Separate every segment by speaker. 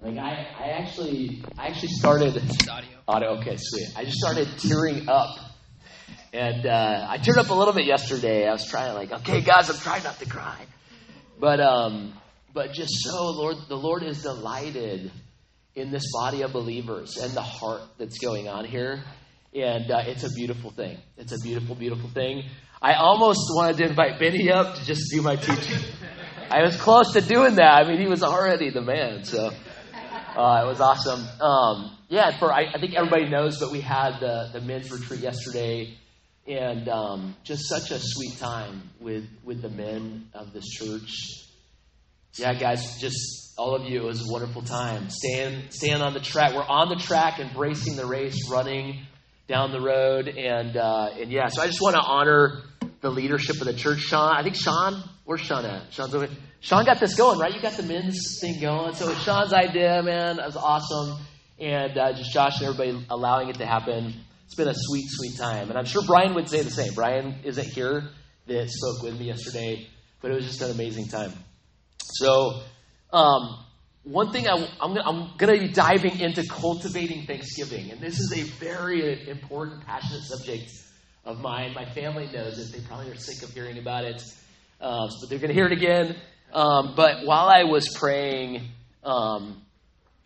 Speaker 1: Like I, I actually, I actually started
Speaker 2: audio.
Speaker 1: audio. Okay, sweet. I just started tearing up, and uh, I teared up a little bit yesterday. I was trying, like, okay, guys, I'm trying not to cry, but um, but just so, Lord, the Lord is delighted in this body of believers and the heart that's going on here, and uh, it's a beautiful thing. It's a beautiful, beautiful thing. I almost wanted to invite Benny up to just do my teaching. I was close to doing that. I mean, he was already the man, so. Uh, it was awesome. Um, yeah, for I, I, think everybody knows, but we had the, the men's retreat yesterday, and um, just such a sweet time with with the men of this church. Yeah, guys, just all of you, it was a wonderful time. Staying staying on the track. We're on the track, embracing the race, running down the road, and uh, and yeah. So I just want to honor the leadership of the church. Sean, I think Sean, where's Sean at? Sean's over. Sean got this going, right? You got the men's thing going. So it was Sean's idea, man. That was awesome. And uh, just Josh and everybody allowing it to happen. It's been a sweet, sweet time. And I'm sure Brian would say the same. Brian isn't here that spoke with me yesterday, but it was just an amazing time. So, um, one thing I, am going to be diving into cultivating Thanksgiving. And this is a very important, passionate subject of mine. My family knows it. They probably are sick of hearing about it. Uh, but they're going to hear it again. Um, but while I was praying, um,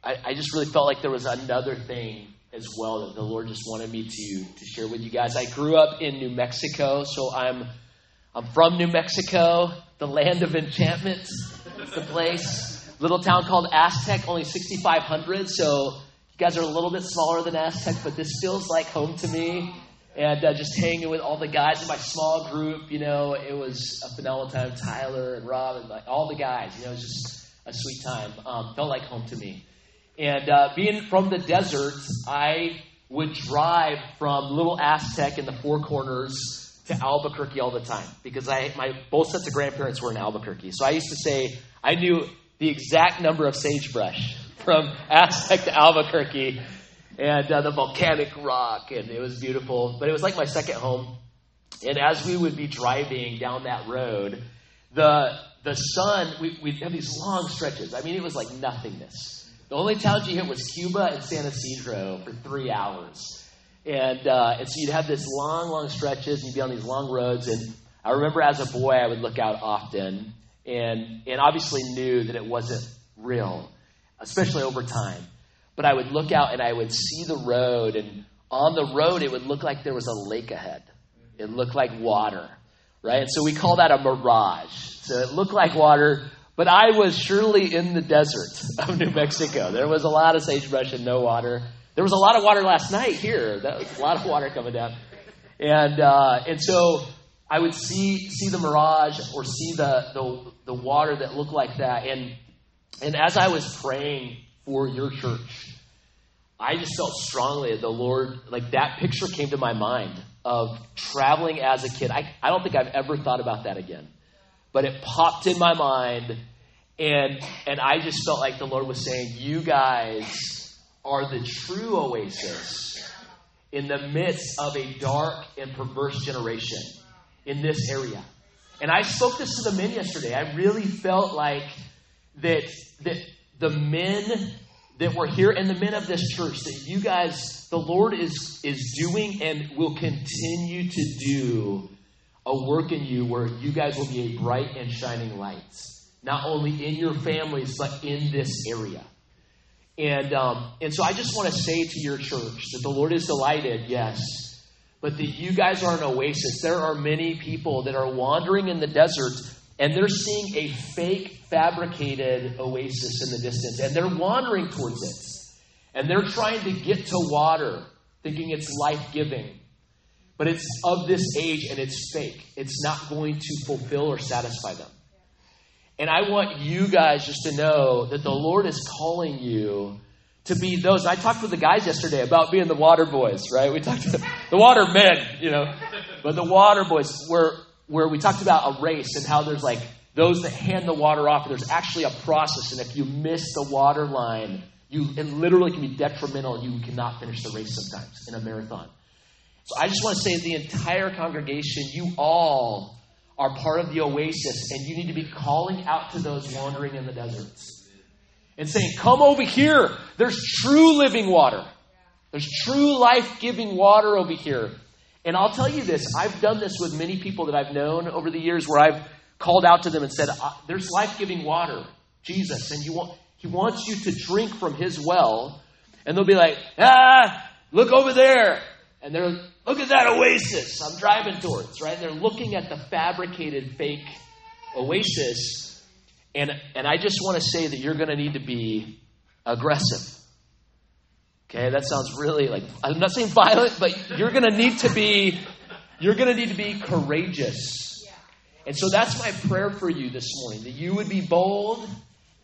Speaker 1: I, I, just really felt like there was another thing as well that the Lord just wanted me to to share with you guys. I grew up in New Mexico, so I'm I'm from New Mexico, the land of enchantment. It's the place. Little town called Aztec, only 6,500. So you guys are a little bit smaller than Aztec, but this feels like home to me and uh, just hanging with all the guys in my small group. You know, it was a phenomenal time. Tyler and Rob and like, all the guys. You know, it was just a sweet time. Um, felt like home to me. And uh, being from the desert, I would drive from Little Aztec in the Four Corners to Albuquerque all the time because I my both sets of grandparents were in Albuquerque. So I used to say I knew the exact number of sagebrush from Aztec to Albuquerque and uh, the volcanic rock, and it was beautiful. But it was like my second home. And as we would be driving down that road, the the sun, we, we'd have these long stretches. I mean, it was like nothingness. The only towns you hit was Cuba and San Ysidro for three hours. And, uh, and so you'd have this long, long stretches, and you'd be on these long roads. And I remember as a boy, I would look out often and, and obviously knew that it wasn't real, especially over time. But I would look out and I would see the road, and on the road, it would look like there was a lake ahead. It looked like water, right? And so we call that a mirage. So it looked like water, but I was surely in the desert of New Mexico. There was a lot of sagebrush and no water. There was a lot of water last night here. That was a lot of water coming down. And, uh, and so I would see, see the mirage or see the, the, the water that looked like that. And, and as I was praying for your church. I just felt strongly that the Lord, like that picture came to my mind of traveling as a kid. I, I don't think I've ever thought about that again. But it popped in my mind, and, and I just felt like the Lord was saying, You guys are the true oasis in the midst of a dark and perverse generation in this area. And I spoke this to the men yesterday. I really felt like that, that the men that were here and the men of this church that you guys the lord is is doing and will continue to do a work in you where you guys will be a bright and shining light not only in your families but in this area. And um, and so i just want to say to your church that the lord is delighted yes but that you guys are an oasis. There are many people that are wandering in the desert and they're seeing a fake, fabricated oasis in the distance, and they're wandering towards it. And they're trying to get to water, thinking it's life giving. But it's of this age and it's fake. It's not going to fulfill or satisfy them. And I want you guys just to know that the Lord is calling you to be those. I talked with the guys yesterday about being the water boys, right? We talked to the water men, you know, but the water boys, where where we talked about a race and how there's like those that hand the water off. There's actually a process, and if you miss the water line, you it literally can be detrimental. You cannot finish the race sometimes in a marathon. So I just want to say, the entire congregation, you all are part of the oasis, and you need to be calling out to those wandering in the deserts and saying, Come over here. There's true living water. There's true life giving water over here. And I'll tell you this I've done this with many people that I've known over the years where I've called out to them and said, There's life giving water, Jesus, and you want, He wants you to drink from His well. And they'll be like, Ah, look over there. And they're, look at that oasis I'm driving towards, right? They're looking at the fabricated fake oasis. And, and I just want to say that you're going to need to be aggressive. Okay, that sounds really like, I'm not saying violent, but you're going to need to be, you're going to need to be courageous. And so that's my prayer for you this morning that you would be bold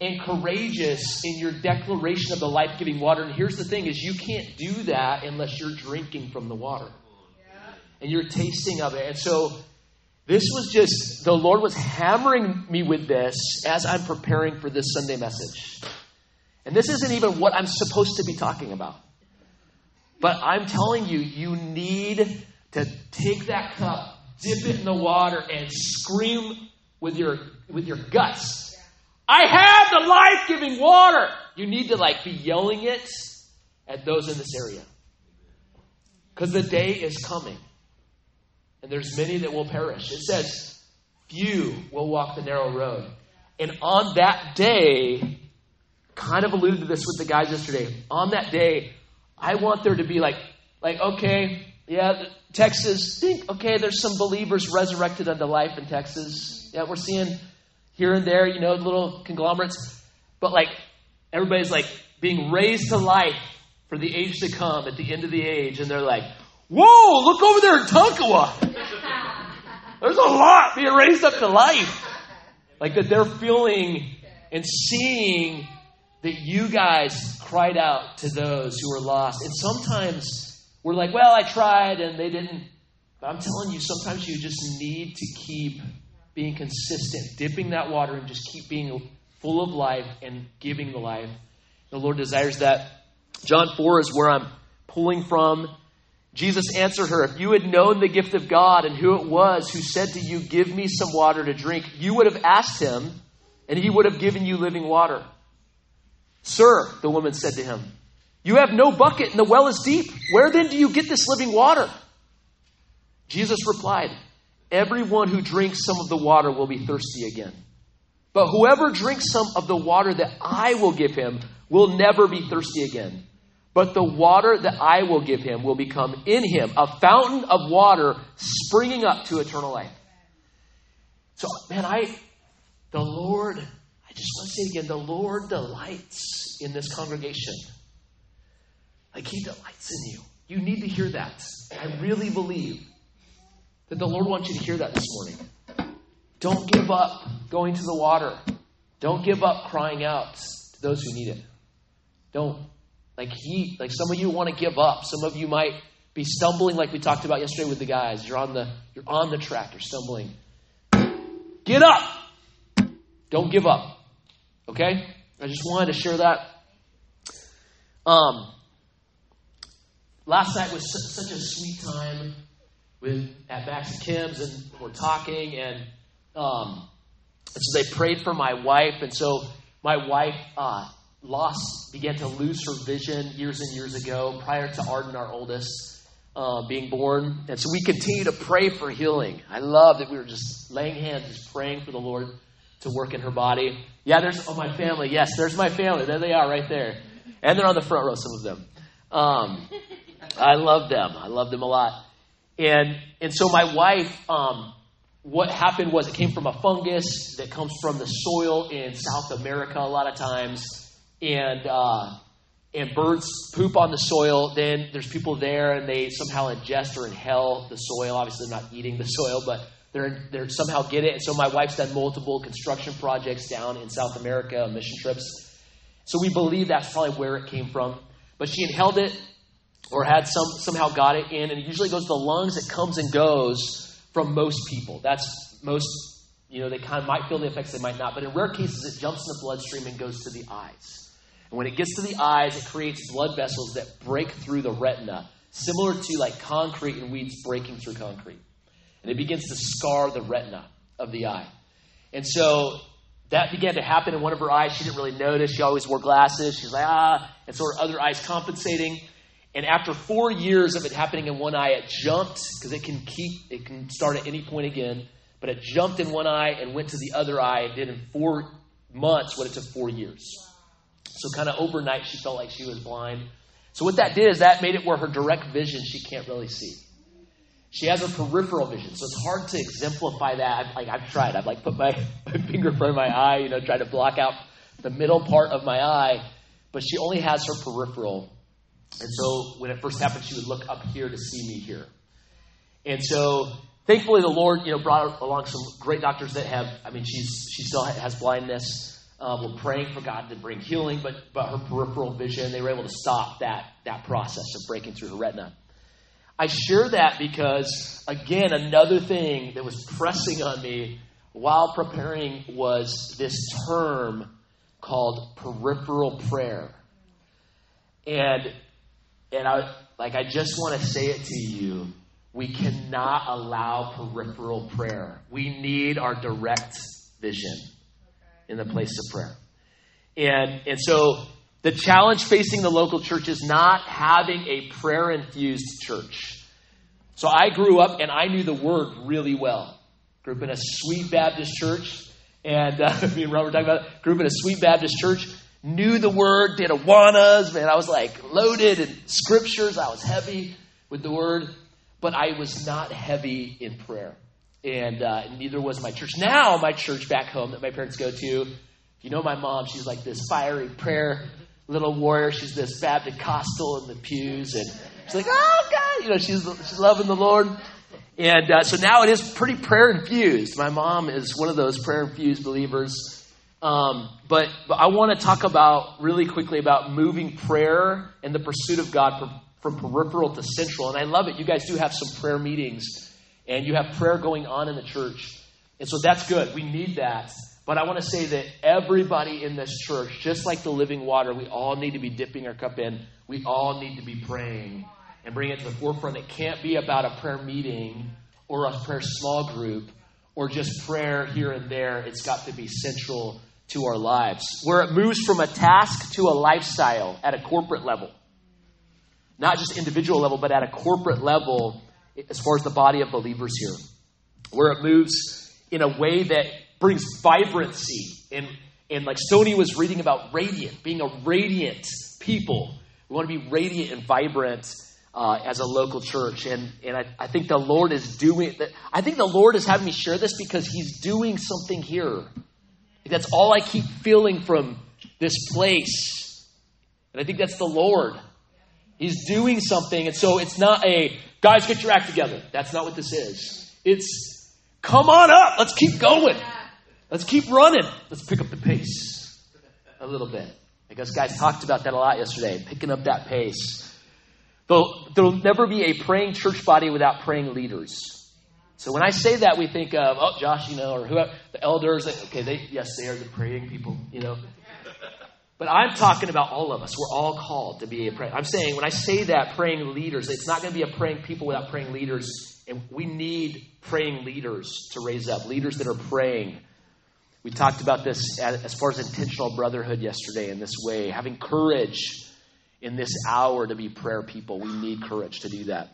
Speaker 1: and courageous in your declaration of the life-giving water. And here's the thing is you can't do that unless you're drinking from the water. And you're tasting of it. And so this was just the Lord was hammering me with this as I'm preparing for this Sunday message. And this isn't even what I'm supposed to be talking about. But I'm telling you, you need to take that cup, dip it in the water, and scream with your with your guts I have the life giving water. You need to like be yelling it at those in this area. Because the day is coming. And there's many that will perish. It says, few will walk the narrow road. And on that day, kind of alluded to this with the guys yesterday. On that day, I want there to be like, like, okay, yeah, Texas, think, okay, there's some believers resurrected unto life in Texas. Yeah, we're seeing here and there, you know, little conglomerates. But like everybody's like being raised to life for the age to come at the end of the age, and they're like, Whoa, look over there in Tonkawa. There's a lot being raised up to life. Like that they're feeling and seeing that you guys cried out to those who were lost. And sometimes we're like, well, I tried and they didn't. But I'm telling you, sometimes you just need to keep being consistent, dipping that water and just keep being full of life and giving the life. The Lord desires that. John 4 is where I'm pulling from. Jesus answered her, If you had known the gift of God and who it was who said to you, Give me some water to drink, you would have asked him, and he would have given you living water. Sir, the woman said to him, You have no bucket, and the well is deep. Where then do you get this living water? Jesus replied, Everyone who drinks some of the water will be thirsty again. But whoever drinks some of the water that I will give him will never be thirsty again. But the water that I will give him will become in him a fountain of water springing up to eternal life. So, man, I, the Lord, just want to say it again, the Lord delights in this congregation. Like, He delights in you. You need to hear that. I really believe that the Lord wants you to hear that this morning. Don't give up going to the water. Don't give up crying out to those who need it. Don't. Like he like some of you want to give up. Some of you might be stumbling like we talked about yesterday with the guys. You're on the you're on the track, you're stumbling. Get up. Don't give up. Okay? I just wanted to share that. Um last night was such a sweet time with at Max and Kim's, and we're talking, and um, and so they prayed for my wife, and so my wife uh, lost, began to lose her vision years and years ago, prior to Arden, our oldest, uh, being born, and so we continue to pray for healing. I love that we were just laying hands, just praying for the Lord to work in her body. Yeah, there's oh my family. Yes, there's my family. There they are, right there, and they're on the front row. Some of them. Um, I love them. I love them a lot. And, and so my wife, um, what happened was it came from a fungus that comes from the soil in South America a lot of times. And, uh, and birds poop on the soil. Then there's people there and they somehow ingest or inhale the soil. Obviously, they're not eating the soil, but they're, they're somehow get it. And so my wife's done multiple construction projects down in South America, mission trips. So we believe that's probably where it came from. But she inhaled it or had some somehow got it in, and it usually goes to the lungs. It comes and goes from most people. That's most, you know, they kind of might feel the effects, they might not. But in rare cases, it jumps in the bloodstream and goes to the eyes. And when it gets to the eyes, it creates blood vessels that break through the retina, similar to like concrete and weeds breaking through concrete. And it begins to scar the retina. of the eye. And so that began to happen in one of her eyes. She didn't really notice. She always wore glasses. She's like, ah. And so her other eye's compensating. And after four years of it happening in one eye, it jumped because it can keep, it can start at any point again. But it jumped in one eye and went to the other eye and did in four months what it took four years. So kind of overnight, she felt like she was blind. So what that did is that made it where her direct vision she can't really see. She has her peripheral vision, so it's hard to exemplify that. I've, like I've tried. I've like put my, my finger in front of my eye, you know, try to block out the middle part of my eye, but she only has her peripheral. And so when it first happened, she would look up here to see me here. And so thankfully, the Lord, you know, brought along some great doctors that have. I mean, she's she still has blindness. Uh, we're praying for God to bring healing, but but her peripheral vision, they were able to stop that that process of breaking through her retina. I share that because, again, another thing that was pressing on me while preparing was this term called peripheral prayer. And and I like I just want to say it to you. We cannot allow peripheral prayer. We need our direct vision in the place of prayer. And and so the challenge facing the local church is not having a prayer infused church. So I grew up and I knew the word really well. Grew up in a sweet Baptist church, and uh, me and Robert talking about it. Grew up in a sweet Baptist church. Knew the word, did Awanas, man. I was like loaded in scriptures. I was heavy with the word, but I was not heavy in prayer, and uh, neither was my church. Now my church back home that my parents go to. You know my mom. She's like this fiery prayer little warrior. She's this Baptist Costal in the pews, and she's like, oh God, you know, she's she's loving the Lord. And uh, so now it is pretty prayer infused. My mom is one of those prayer infused believers. Um, but, but I want to talk about really quickly about moving prayer and the pursuit of God from, from peripheral to central. And I love it. You guys do have some prayer meetings, and you have prayer going on in the church. And so that's good. We need that. But I want to say that everybody in this church, just like the living water, we all need to be dipping our cup in. We all need to be praying and bring it to the forefront. It can't be about a prayer meeting or a prayer small group or just prayer here and there. It's got to be central to our lives, where it moves from a task to a lifestyle at a corporate level. Not just individual level, but at a corporate level as far as the body of believers here. Where it moves in a way that brings vibrancy. And, and like Sony was reading about radiant, being a radiant people. We want to be radiant and vibrant uh, as a local church. And, and I, I think the Lord is doing that. I think the Lord is having me share this because He's doing something here. That's all I keep feeling from this place. And I think that's the Lord. He's doing something. And so it's not a, guys, get your act together. That's not what this is. It's, come on up. Let's keep going. Let's keep running. Let's pick up the pace a little bit. I guess guys talked about that a lot yesterday, picking up that pace. There'll, there'll never be a praying church body without praying leaders. So when I say that, we think of, oh, Josh, you know, or whoever, the elders. Okay, they, yes, they are the praying people, you know. But I'm talking about all of us. We're all called to be a praying. I'm saying when I say that, praying leaders, it's not going to be a praying people without praying leaders. And we need praying leaders to raise up, leaders that are praying. We talked about this as far as intentional brotherhood yesterday in this way, having courage in this hour to be prayer people. We need courage to do that.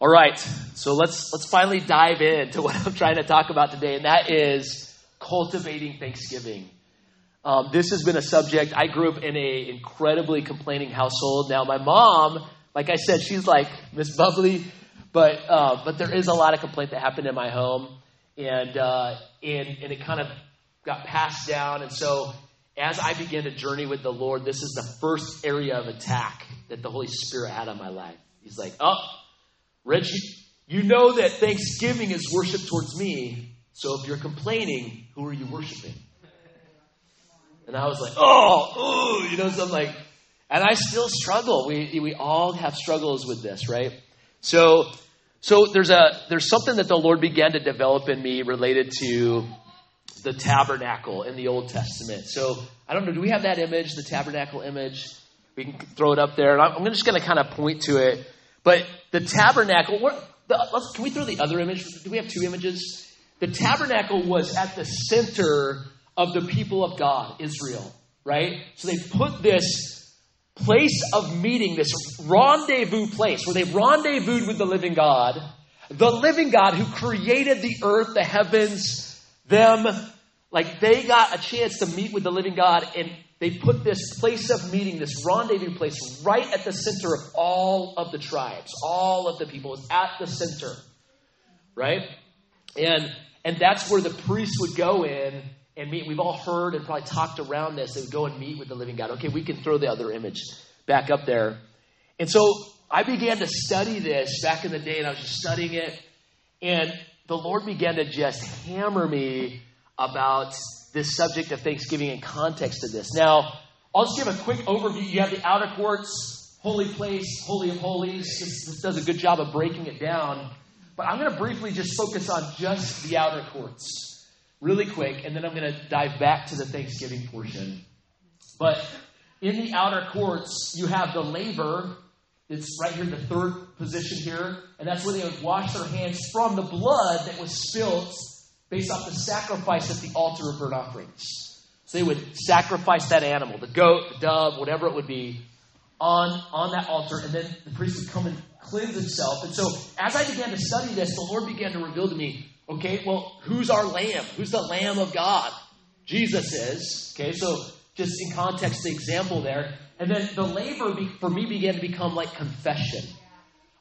Speaker 1: All right, so let's let's finally dive into what I'm trying to talk about today, and that is cultivating Thanksgiving. Um, this has been a subject. I grew up in a incredibly complaining household. Now, my mom, like I said, she's like Miss Bubbly, but uh, but there is a lot of complaint that happened in my home, and uh, and and it kind of got passed down. And so, as I began to journey with the Lord, this is the first area of attack that the Holy Spirit had on my life. He's like, "Oh, Rich, you know that Thanksgiving is worship towards me. So if you're complaining, who are you worshiping? And I was like, oh, oh, you know, so I'm like, and I still struggle. We, we all have struggles with this, right? So, so there's a, there's something that the Lord began to develop in me related to the tabernacle in the Old Testament. So I don't know, do we have that image, the tabernacle image? We can throw it up there. And I'm just going to kind of point to it. But the tabernacle, the, can we throw the other image? Do we have two images? the tabernacle was at the center of the people of God, Israel, right? So they put this place of meeting, this rendezvous place where they rendezvoused with the living God, the living God who created the earth, the heavens, them. Like they got a chance to meet with the living God, and they put this place of meeting, this rendezvous place, right at the center of all of the tribes, all of the people. It's at the center, right? And and that's where the priests would go in and meet. We've all heard and probably talked around this. Would go and meet with the living God. Okay, we can throw the other image back up there. And so I began to study this back in the day, and I was just studying it. And the Lord began to just hammer me about this subject of Thanksgiving in context of this. Now, I'll just give a quick overview. You have the outer courts, holy place, holy of holies. This, this does a good job of breaking it down. But I'm going to briefly just focus on just the outer courts, really quick, and then I'm going to dive back to the Thanksgiving portion. But in the outer courts, you have the laver. It's right here, in the third position here. And that's where they would wash their hands from the blood that was spilt based off the sacrifice at the altar of burnt offerings. So they would sacrifice that animal, the goat, the dove, whatever it would be, on, on that altar, and then the priest would come and cleanse himself. And so as I began to study this, the Lord began to reveal to me, okay, well, who's our lamb? Who's the lamb of God? Jesus is. Okay, so just in context, the example there. And then the laver for me began to become like confession.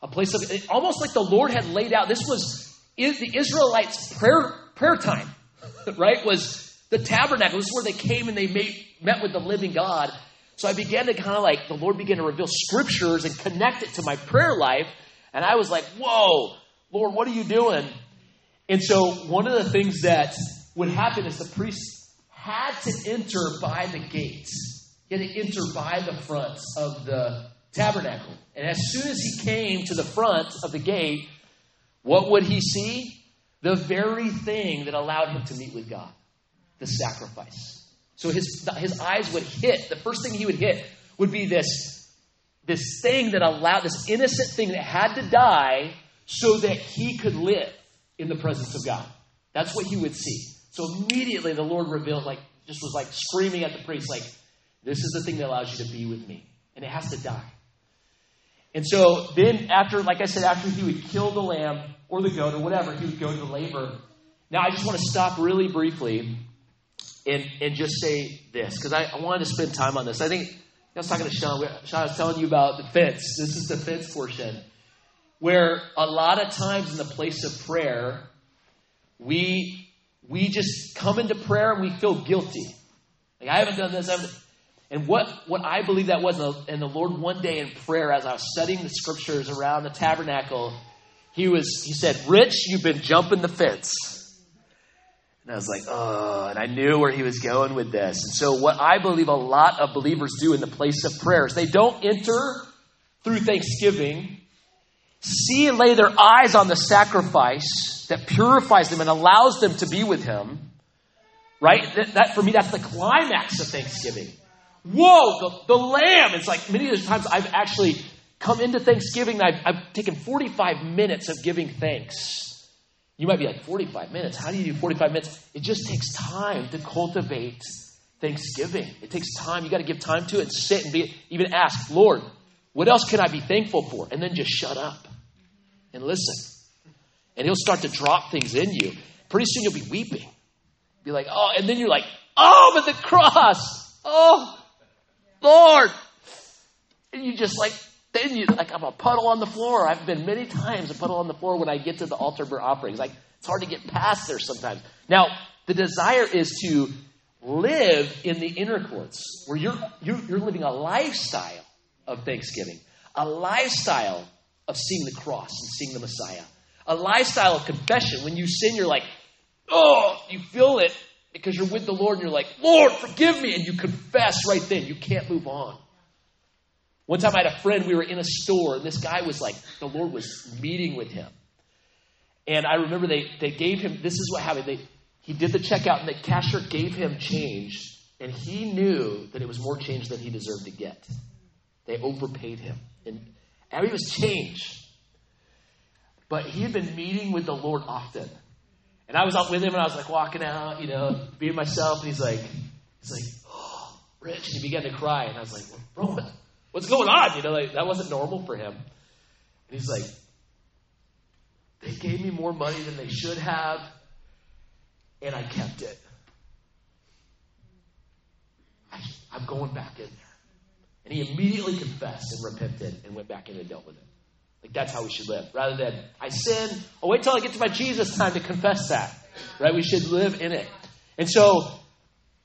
Speaker 1: A place of, almost like the Lord had laid out. This was the Israelites' prayer, prayer time, right? Was the tabernacle. This is where they came and they made, met with the living God. So I began to kind of like, the Lord began to reveal scriptures and connect it to my prayer life. And I was like, whoa, Lord, what are you doing? And so one of the things that would happen is the priest had to enter by the gates. He had to enter by the front of the tabernacle. And as soon as he came to the front of the gate, what would he see? The very thing that allowed him to meet with God the sacrifice. So his, his eyes would hit, the first thing he would hit would be this, this thing that allowed, this innocent thing that had to die so that he could live in the presence of God. That's what he would see. So immediately the Lord revealed, like, just was like screaming at the priest, like, this is the thing that allows you to be with me. And it has to die. And so then, after, like I said, after he would kill the lamb or the goat or whatever, he would go to laver. Now, I just want to stop really briefly and, and just say this, because I, I, wanted to spend time on this. I think I was talking to Sean. Sean I was telling you about the fence. This is the fence portion, where a lot of times in the place of prayer, we we just come into prayer and we feel guilty. Like I haven't done this. I haven't. And what, what I believe that was, uh, and the Lord one day in prayer, as I was studying the scriptures around the tabernacle, he was he said, "Rich, you've been jumping the fence." And I was like, oh, and I knew where he was going with this. And so, what I believe a lot of believers do in the place of prayer is they don't enter through thanksgiving, see and lay their eyes on the sacrifice that purifies them and allows them to be with him. Right? That, that for me, that's the climax of thanksgiving. Whoa, the, the lamb. It's like many of the times I've actually come into Thanksgiving, I've, I've taken 45 minutes of giving thanks you might be like, 45 minutes? How do you do 45 minutes? It just takes time to cultivate thanksgiving. It takes time. You got to give time to it and sit and be, even ask, Lord, what else can I be thankful for? And then just shut up and listen. And he'll start to drop things in you. Pretty soon you'll be weeping. Be like, oh, and then you're like, oh, but the cross. Oh, Lord. And you just like then you like I'm a puddle on the floor. I've been many times a puddle on the floor when I get to the altar burnt offerings. Like it's hard to get past there sometimes. Now, the desire is to live in the inner courts where you're, you're, you're living a lifestyle of thanksgiving, a lifestyle of seeing the cross and seeing the Messiah, a lifestyle of confession. When you sin, you're like, oh, you feel it because you're with the Lord and you're like, Lord, forgive me. And you confess right then. You can't move on. One time I had a friend, we were in a store, and this guy was like, the Lord was meeting with him. And I remember they, they gave him, this is what happened. They, he did the checkout, and the cashier gave him change, and he knew that it was more change than he deserved to get. They overpaid him. And, it was changed. But he had been meeting with the Lord often. And I was out with him, and I was like walking out, you know, being myself. And he's like, he's like, oh, Rich, and he began to cry. And I was like, bro, what, what's going on? You know, like that wasn't normal for him. And he's like, they gave me more money than they should have, and I kept it. I, I'm going back in there. And he immediately confessed and repented and went back in and dealt with it. Like that's how we should live. Rather than I sin, I'll wait till I get to my Jesus time to confess that. Right? We should live in it. And so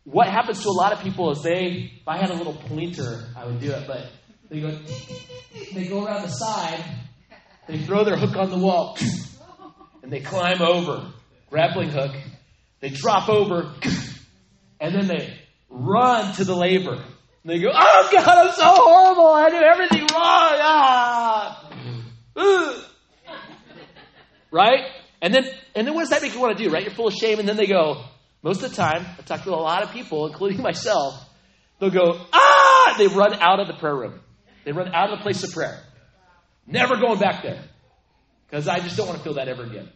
Speaker 1: what happens to a lot of people is they if I had a little pointer, I would do it, but they go they go around the side, they throw their hook on the wall, and they climb over. Grappling hook. They drop over, and then they run to the laver. And they go, Oh God, I'm so horrible. I do everything wrong. Ah. right? And then, and then what does that make you want to do, right? You're full of shame, and then they go, most of the time, I talk to a lot of people, including myself, they'll go, ah! They run out of the prayer room. They run out of the place of prayer. Never going back there. Because I just don't want to feel that ever again.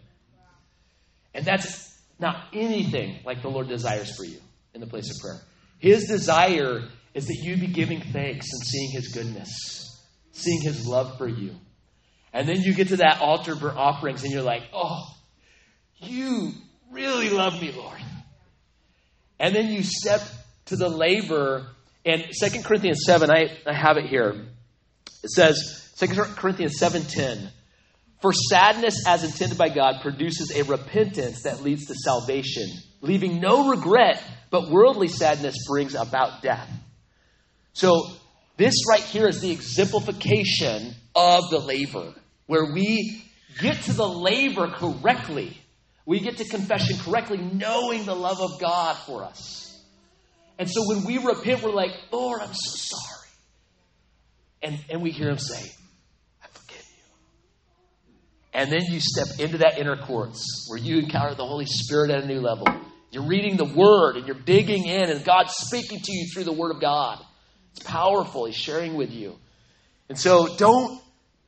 Speaker 1: And that's not anything like the Lord desires for you in the place of prayer. His desire is that you be giving thanks and seeing His goodness, seeing His love for you. And then you get to that altar burnt offerings and you're like, oh, you really love me, Lord. And then you step to the laver. And 2 Corinthians 7, I, I have it here. It says, 2 Corinthians 7.10, For sadness as intended by God produces a repentance that leads to salvation, leaving no regret, but worldly sadness brings about death. So this right here is the exemplification of the laver, where we get to the laver correctly. We get to confession correctly, knowing the love of God for us. And so when we repent, we're like, Lord, I'm so sorry. And, and we hear him say, I forgive you. And then you step into that inner courts where you encounter the Holy Spirit at a new level. You're reading the Word and you're digging in, and God's speaking to you through the Word of God. Powerful. He's sharing with you. And so don't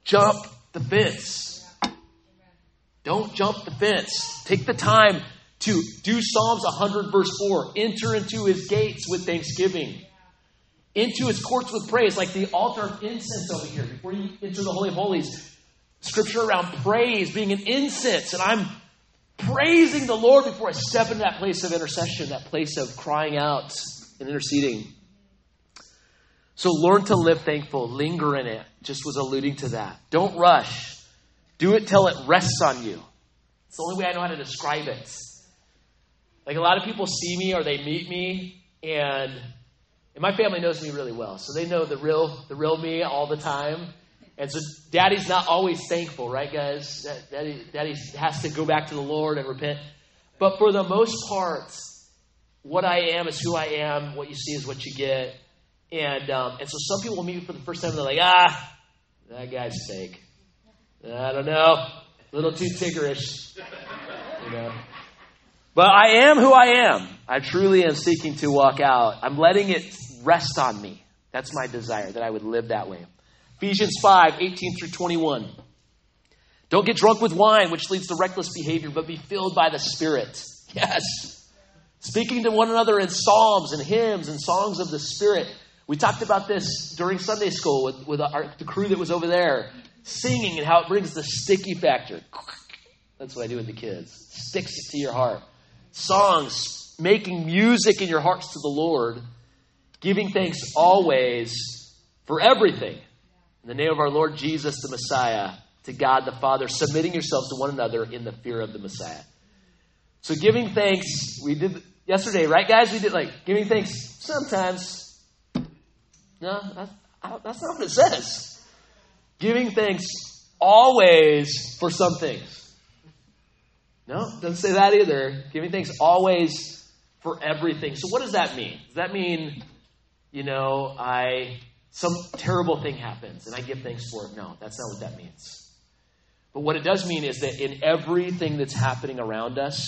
Speaker 1: jump the fence. Don't jump the fence. Take the time to do Psalms 100, verse 4. Enter into his gates with thanksgiving, into his courts with praise, like the altar of incense over here before you enter the Holy of Holies. Scripture around praise being an incense, and I'm praising the Lord before I step into that place of intercession, that place of crying out and interceding. So learn to live thankful, linger in it. Just was alluding to that. Don't rush. Do it till it rests on you. It's the only way I know how to describe it. Like a lot of people see me or they meet me, and, and my family knows me really well, so they know the real the real me all the time. And so, Daddy's not always thankful, right, guys? Daddy, Daddy has to go back to the Lord and repent. But for the most part, what I am is who I am. What you see is what you get. And um, and so, some people will meet me for the first time. and They're like, ah, that guy's fake. I don't know. A little too tiggerish. You know. But I am who I am. I truly am seeking to walk out. I'm letting it rest on me. That's my desire, that I would live that way. Ephesians 5, 18 through 21. Don't get drunk with wine, which leads to reckless behavior, but be filled by the Spirit. Yes. Speaking to one another in psalms and hymns and songs of the Spirit. We talked about this during Sunday school with, with our, the crew that was over there singing and how it brings the sticky factor. That's what I do with the kids. Sticks it to your heart. Songs, making music in your hearts to the Lord, giving thanks always for everything. In the name of our Lord Jesus, the Messiah, to God the Father, submitting yourselves to one another in the fear of the Messiah. So, giving thanks, we did yesterday, right, guys? We did like giving thanks sometimes. No, that's, that's not what it says. Giving thanks always for some things. No, doesn't say that either. Giving thanks always for everything. So what does that mean? Does that mean, you know, I some terrible thing happens and I give thanks for it? No, that's not what that means. But what it does mean is that in everything that's happening around us,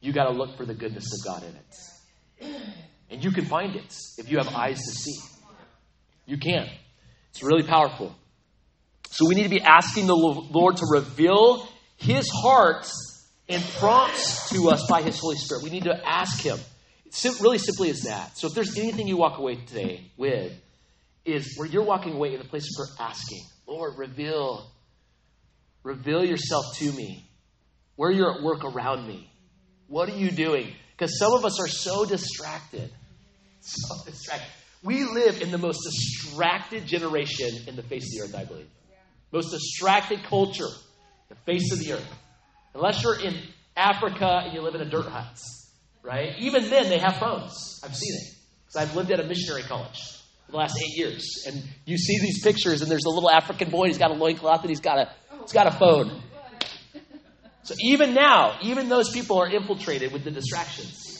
Speaker 1: you got to look for the goodness of God in it. And you can find it if you have eyes to see. You can. It's really powerful. So we need to be asking the Lord to reveal his heart and prompts to us by His Holy Spirit. We need to ask Him. It's really simply as that. So if there's anything you walk away today with, is where you're walking away in the place for asking, Lord, reveal, reveal yourself to me. Where you're at work around me. What are you doing? Because some of us are so distracted. So distracted. We live in the most distracted generation in the face of the earth, I believe. Most distracted culture, the face of the earth. Unless you're in Africa and you live in a dirt hut, right? Even then, they have phones. I've seen it. Because I've lived at a missionary college for the last eight years. And you see these pictures, and there's a little African boy, he's got a loincloth, and he's got a, he's got a phone. So even now, even those people are infiltrated with the distractions.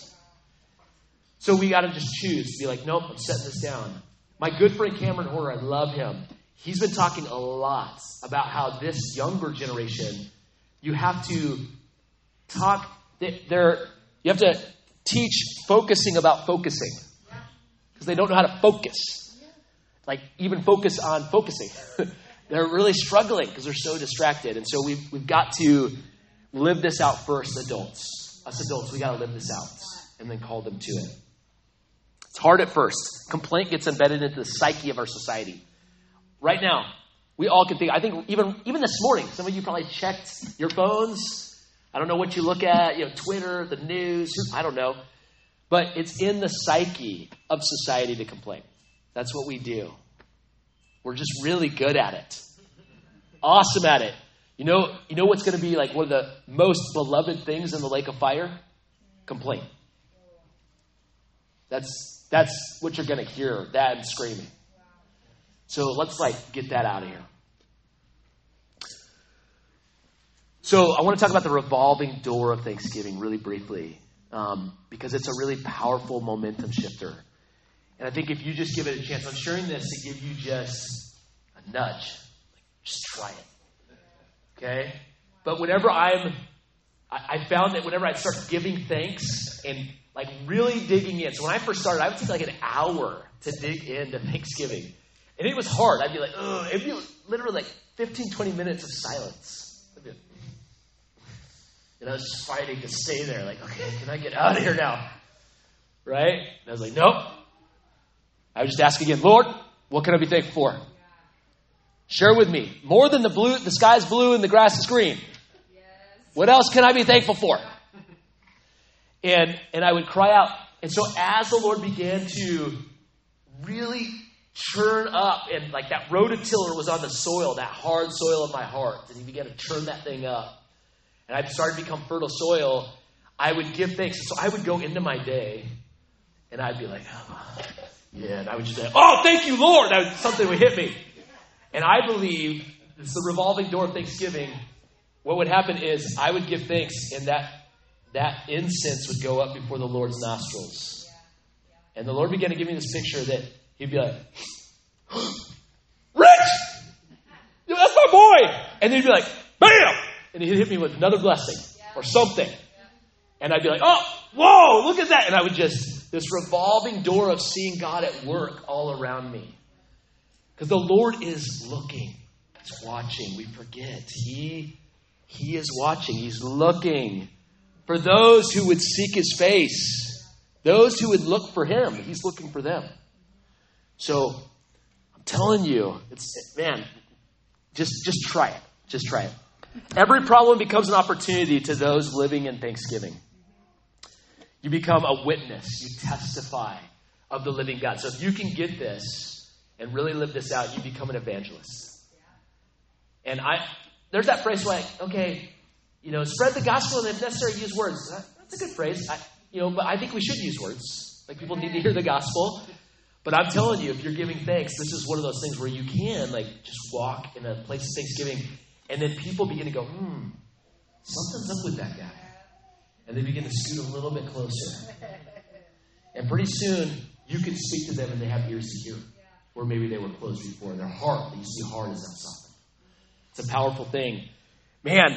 Speaker 1: So we got to just choose to be like, nope, I'm setting this down. My good friend Cameron Horner, I love him. He's been talking a lot about how this younger generation, you have to talk, they're, you have to teach focusing about focusing because they don't know how to focus. Like, even focus on focusing. they're really struggling because they're so distracted. And so we've, we've got to live this out first, adults. Us adults, we got to live this out and then call them to it. It's hard at first. Complaint gets embedded into the psyche of our society. Right now, we all can think, I think even, even this morning, some of you probably checked your phones. I don't know what you look at, you know, Twitter, the news, I don't know. But it's in the psyche of society to complain. That's what we do. We're just really good at it. Awesome at it. You know, you know what's going to be like one of the most beloved things in the lake of fire? Complaint. That's that's what you're going to hear, and screaming. So let's like get that out of here. So I want to talk about the revolving door of Thanksgiving really briefly um, because it's a really powerful momentum shifter. And I think if you just give it a chance, I'm sharing this to give you just a nudge. Just try it. Okay? But whenever I'm, I, I found that whenever I start giving thanks and like really digging in. So when I first started, I would take like an hour to dig into Thanksgiving. And it was hard. I'd be like, ugh. It'd be literally like 15, 20 minutes of silence. and I was just fighting to stay there. Like, okay, can I get out of here now? Right? And I was like, nope. I would just ask again, Lord, what can I be thankful for? Share with me. More than the blue, the sky's blue and the grass is green. Yes. What else can I be thankful for? And, and I would cry out. And so as the Lord began to really churn up, and like that rototiller was on the soil, that hard soil of my heart, and he began to churn that thing up. And I started to become fertile soil. I would give thanks. And so I would go into my day, and I'd be like, oh, yeah, and I would just say, oh, thank you, Lord. Would, something would hit me. And I believe it's the revolving door of Thanksgiving. What would happen is I would give thanks, and that that incense would go up before the Lord's nostrils. And the Lord began to give me this picture that he'd be like, Rich! That's my boy! And he'd be like, BAM! And he'd hit me with another blessing or something. And I'd be like, oh, whoa, look at that. And I would just, this revolving door of seeing God at work all around me. Because the Lord is looking, He's watching. We forget. He, he is watching, He's looking for those who would seek his face, those who would look for him. He's looking for them. So I'm telling you, it's man, just just try it. Just try it. Every problem becomes an opportunity to those living in Thanksgiving. You become a witness, you testify of the living God. So if you can get this and really live this out, you become an evangelist. And I there's that phrase like, okay, you know, spread the gospel and if necessary, use words. That's a good phrase. I, you know, but I think we should use words. Like people need to hear the gospel. But I'm telling you, if you're giving thanks, this is one of those things where you can like just walk in a place of thanksgiving, and then people begin to go, hmm, something's up with that guy. And they begin to scoot a little bit closer. And pretty soon, you can speak to them and they have ears to hear. Or maybe they were closed before. Their heart, you see, hard as that softened. It's a powerful thing. Man,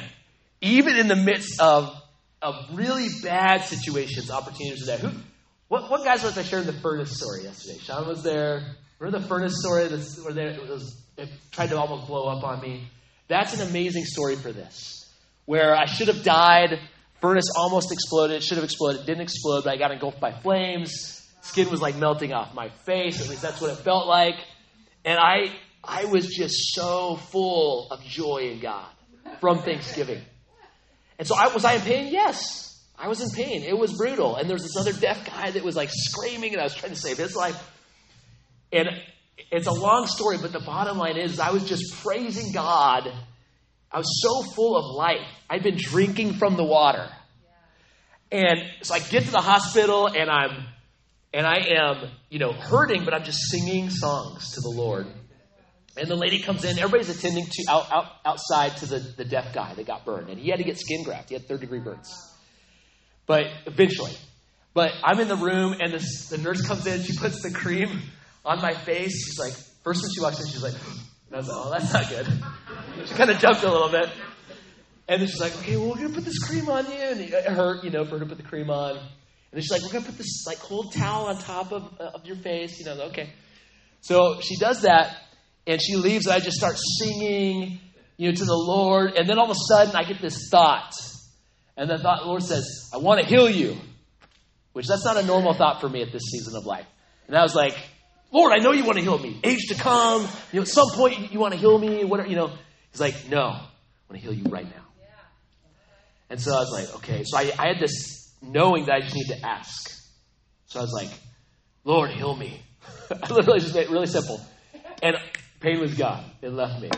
Speaker 1: even in the midst of, of really bad situations, opportunities are there. Who, what, what guys was I sharing the furnace story yesterday? Sean was there. Remember the furnace story that's, where it, was, it tried to almost blow up on me? That's an amazing story for this, where I should have died Furnace almost exploded. Should have exploded. It didn't explode, but I got engulfed by flames. Skin was like melting off my face. At least that's what it felt like. And I, I was just so full of joy in God from Thanksgiving. And so I was I in pain? Yes. I was in pain. It was brutal. And there was this other deaf guy that was like screaming, and I was trying to save his life. And it's a long story, but the bottom line is I was just praising God. I was so full of life. I'd been drinking from the water. And so I get to the hospital and I'm and I am, you know, hurting, but I'm just singing songs to the Lord. And the lady comes in, everybody's attending to out, out outside to the, the deaf guy that got burned. And he had to get skin graft. He had third degree burns. But eventually. But I'm in the room and the nurse comes in, she puts the cream on my face. She's like, first when she walks in, she's like, and I was like, oh, that's not good. She kind of jumped a little bit. And then she's like, okay, well, we're going to put this cream on you. And it hurt, you know, for her to put the cream on. And then she's like, we're going to put this like cold towel on top of, uh, of your face. You know, okay. So she does that, and she leaves, and I just start singing, you know, to the Lord. And then all of a sudden, I get this thought. And the thought, the Lord says, I want to heal you. Which that's not a normal thought for me at this season of life. And I was like, Lord, I know you want to heal me. Age to come. You know, at some point you, want to heal me. Whatever, you know. He's like, no, I want to heal you right now. And so I was like, okay. So I, I had this knowing that I just need to ask. So I was like, Lord, heal me. I literally just made it really simple. And pain was gone. It left me.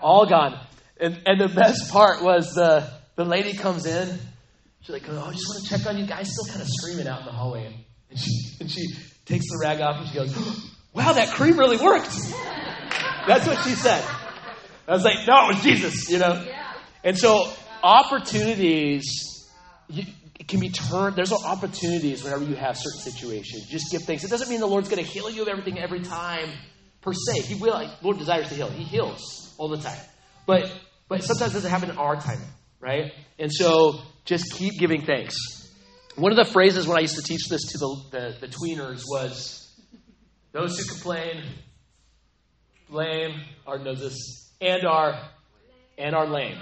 Speaker 1: All gone. And, and the best part was the, the lady comes in. She's like, oh, I just want to check on you guys. Still kind of screaming out in the hallway. And she, and she takes the rag off and she goes, wow, that cream really worked. That's what she said. I was like, no, it was Jesus, you know? And so opportunities you, can be turned. There's opportunities whenever you have certain situations. Just give thanks. It doesn't mean the Lord's going to heal you of everything every time, per se. He will. Lord desires to heal. He heals all the time. But but sometimes it doesn't happen in our time, right? And so just keep giving thanks. One of the phrases when I used to teach this to the, the, the tweeners was those who complain, blame, knows this, and are and are lame.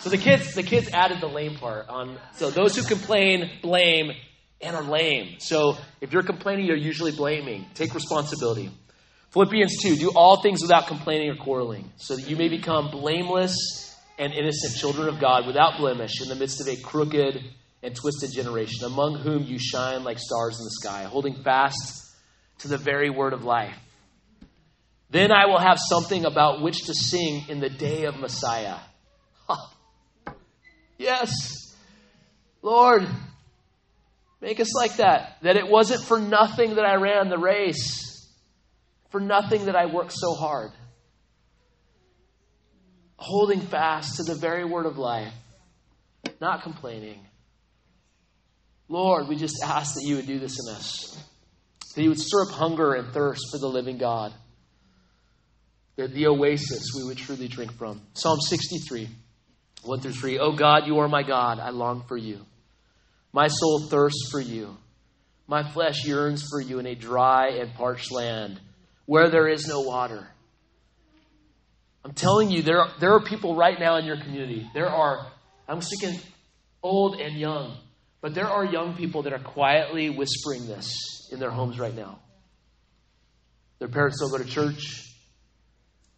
Speaker 1: So the kids, the kids added the lame part on. So those who complain, blame, and are lame. So if you're complaining, you're usually blaming. Take responsibility. Philippians 2 Do all things without complaining or quarreling, so that you may become blameless and innocent children of God without blemish in the midst of a crooked and twisted generation, among whom you shine like stars in the sky, holding fast to the very word of life. Then I will have something about which to sing in the day of Messiah. Yes. Lord, make us like that. That it wasn't for nothing that I ran the race, for nothing that I worked so hard. Holding fast to the very word of life, not complaining. Lord, we just ask that you would do this in us, that you would stir up hunger and thirst for the living God, that the oasis we would truly drink from. Psalm 63. 1 through 3. Oh God, you are my God. I long for you. My soul thirsts for you. My flesh yearns for you in a dry and parched land where there is no water. I'm telling you, there are, there are people right now in your community. There are, I'm speaking old and young, but there are young people that are quietly whispering this in their homes right now. Their parents don't go to church.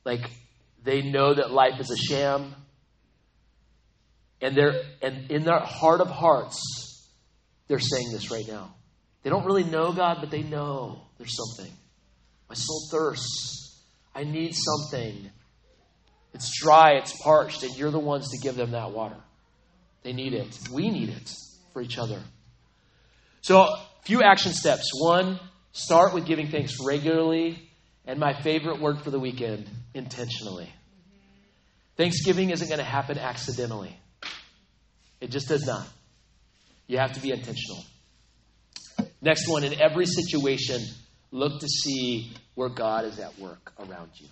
Speaker 1: Like, they know that life is a sham. And they're and in their heart of hearts, they're saying this right now. They don't really know God, but they know there's something. My soul thirsts. I need something. It's dry, it's parched, and you're the ones to give them that water. They need it. We need it for each other. So, a few action steps. One, start with giving thanks regularly, and my favorite word for the weekend, intentionally. Thanksgiving isn't going to happen accidentally. It just does not. You have to be intentional. Next one, in every situation, look to see where God is at work around you.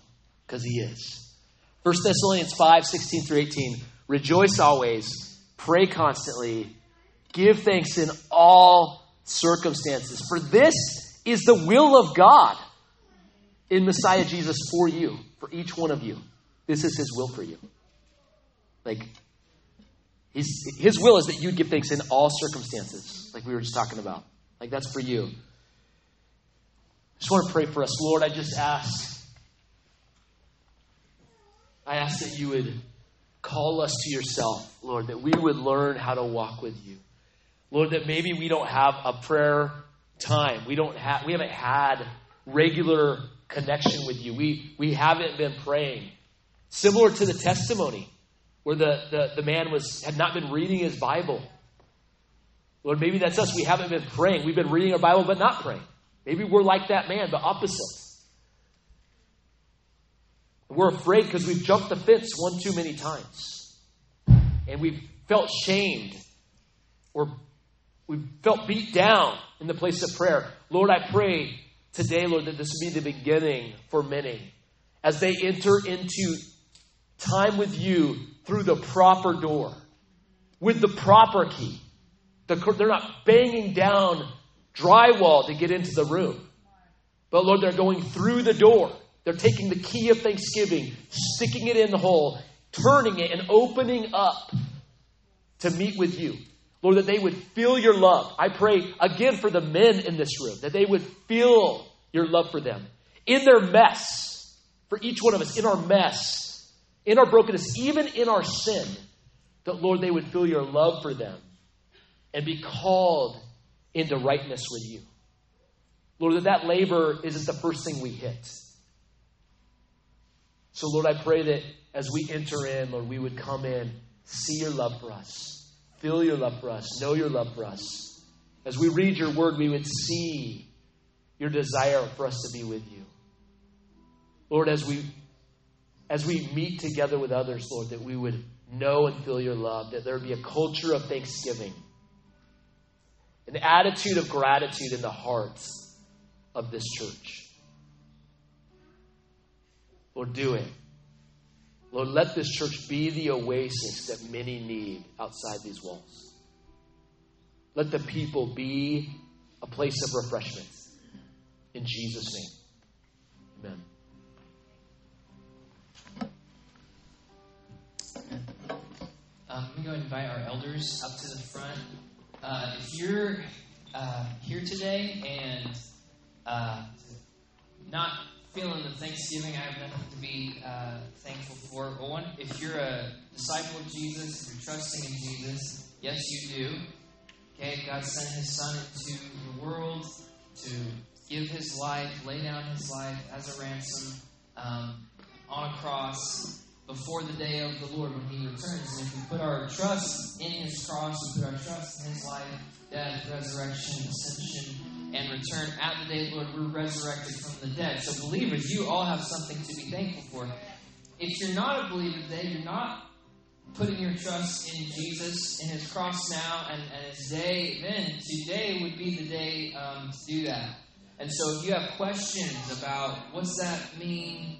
Speaker 1: Because He is. 1 Thessalonians 5 16 through 18. Rejoice always, pray constantly, give thanks in all circumstances. For this is the will of God in Messiah Jesus for you, for each one of you. This is His will for you. Like, His, his will is that you'd give thanks in all circumstances, like we were just talking about. Like that's for you. Just want to pray for us. Lord, I just ask. I ask that you would call us to yourself, Lord, that we would learn how to walk with you. Lord, that maybe we don't have a prayer time. We don't have we haven't had regular connection with you. We we haven't been praying. Similar to the testimony where the, the, the man was had not been reading his Bible. Lord, maybe that's us. We haven't been praying. We've been reading our Bible but not praying. Maybe we're like that man, the opposite. We're afraid because we've jumped the fence one too many times. And we've felt shamed or we've felt beat down in the place of prayer. Lord, I pray today, Lord, that this be the beginning for many as they enter into time with you through the proper door, with the proper key. They're not banging down drywall to get into the room. But Lord, they're going through the door. They're taking the key of thanksgiving, sticking it in the hole, turning it, and opening up to meet with you. Lord, that they would feel your love. I pray again for the men in this room, that they would feel your love for them. In their mess, for each one of us, in our mess, in our brokenness, even in our sin, that, Lord, they would feel your love for them and be called into rightness with you. Lord, that that laver isn't the first thing we hit. So, Lord, I pray that as we enter in, Lord, we would come in, see your love for us, feel your love for us, know your love for us. As we read your word, we would see your desire for us to be with you. Lord, as we as we meet together with others, Lord, that we would know and feel your love, that there would be a culture of thanksgiving, an attitude of gratitude in the hearts of this church. Lord, do it. Lord, let this church be the oasis that many need outside these walls. Let the people be a place of refreshment. In Jesus' name,
Speaker 2: amen. Um, I'm going to invite our elders up to the front. Uh, if you're uh, here today and uh, not feeling the Thanksgiving, I have nothing to be uh, thankful for. But one, if you're a disciple of Jesus, if you're trusting in Jesus, yes, you do. Okay, God sent His Son into the world to give His life, lay down His life as a ransom um, on a cross before the day of the Lord when He returns. And if we put our trust in His cross, we put our trust in His life, death, resurrection, ascension, and return at the day, of the Lord, we're resurrected from the dead. So, believers, you all have something to be thankful for. If you're not a believer today, you're not putting your trust in Jesus, in His cross now, and, and His day, then today would be the day um, to do that. And so, if you have questions about what's that mean,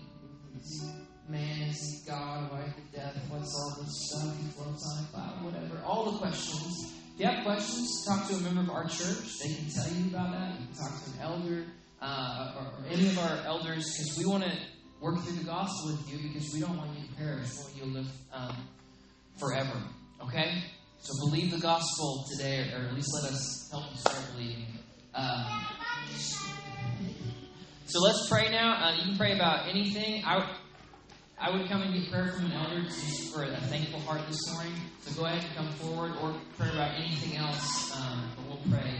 Speaker 2: man, is he God, why the death, what's all this stuff, he floats on a cloud, whatever, all the questions if you have questions, talk to a member of our church. They can tell you about that. You can talk to an elder uh, or, or, any of our elders because we want to work through the gospel with you because we don't want you to perish. We want you to live um, forever. Okay? So believe the gospel today, or, at least let us help you start believing. Um, so let's pray now. Uh, you can pray about anything. I, I would come and get prayer from an elder for a thankful heart this morning. So go ahead and come forward or pray about anything else, um, but we'll pray.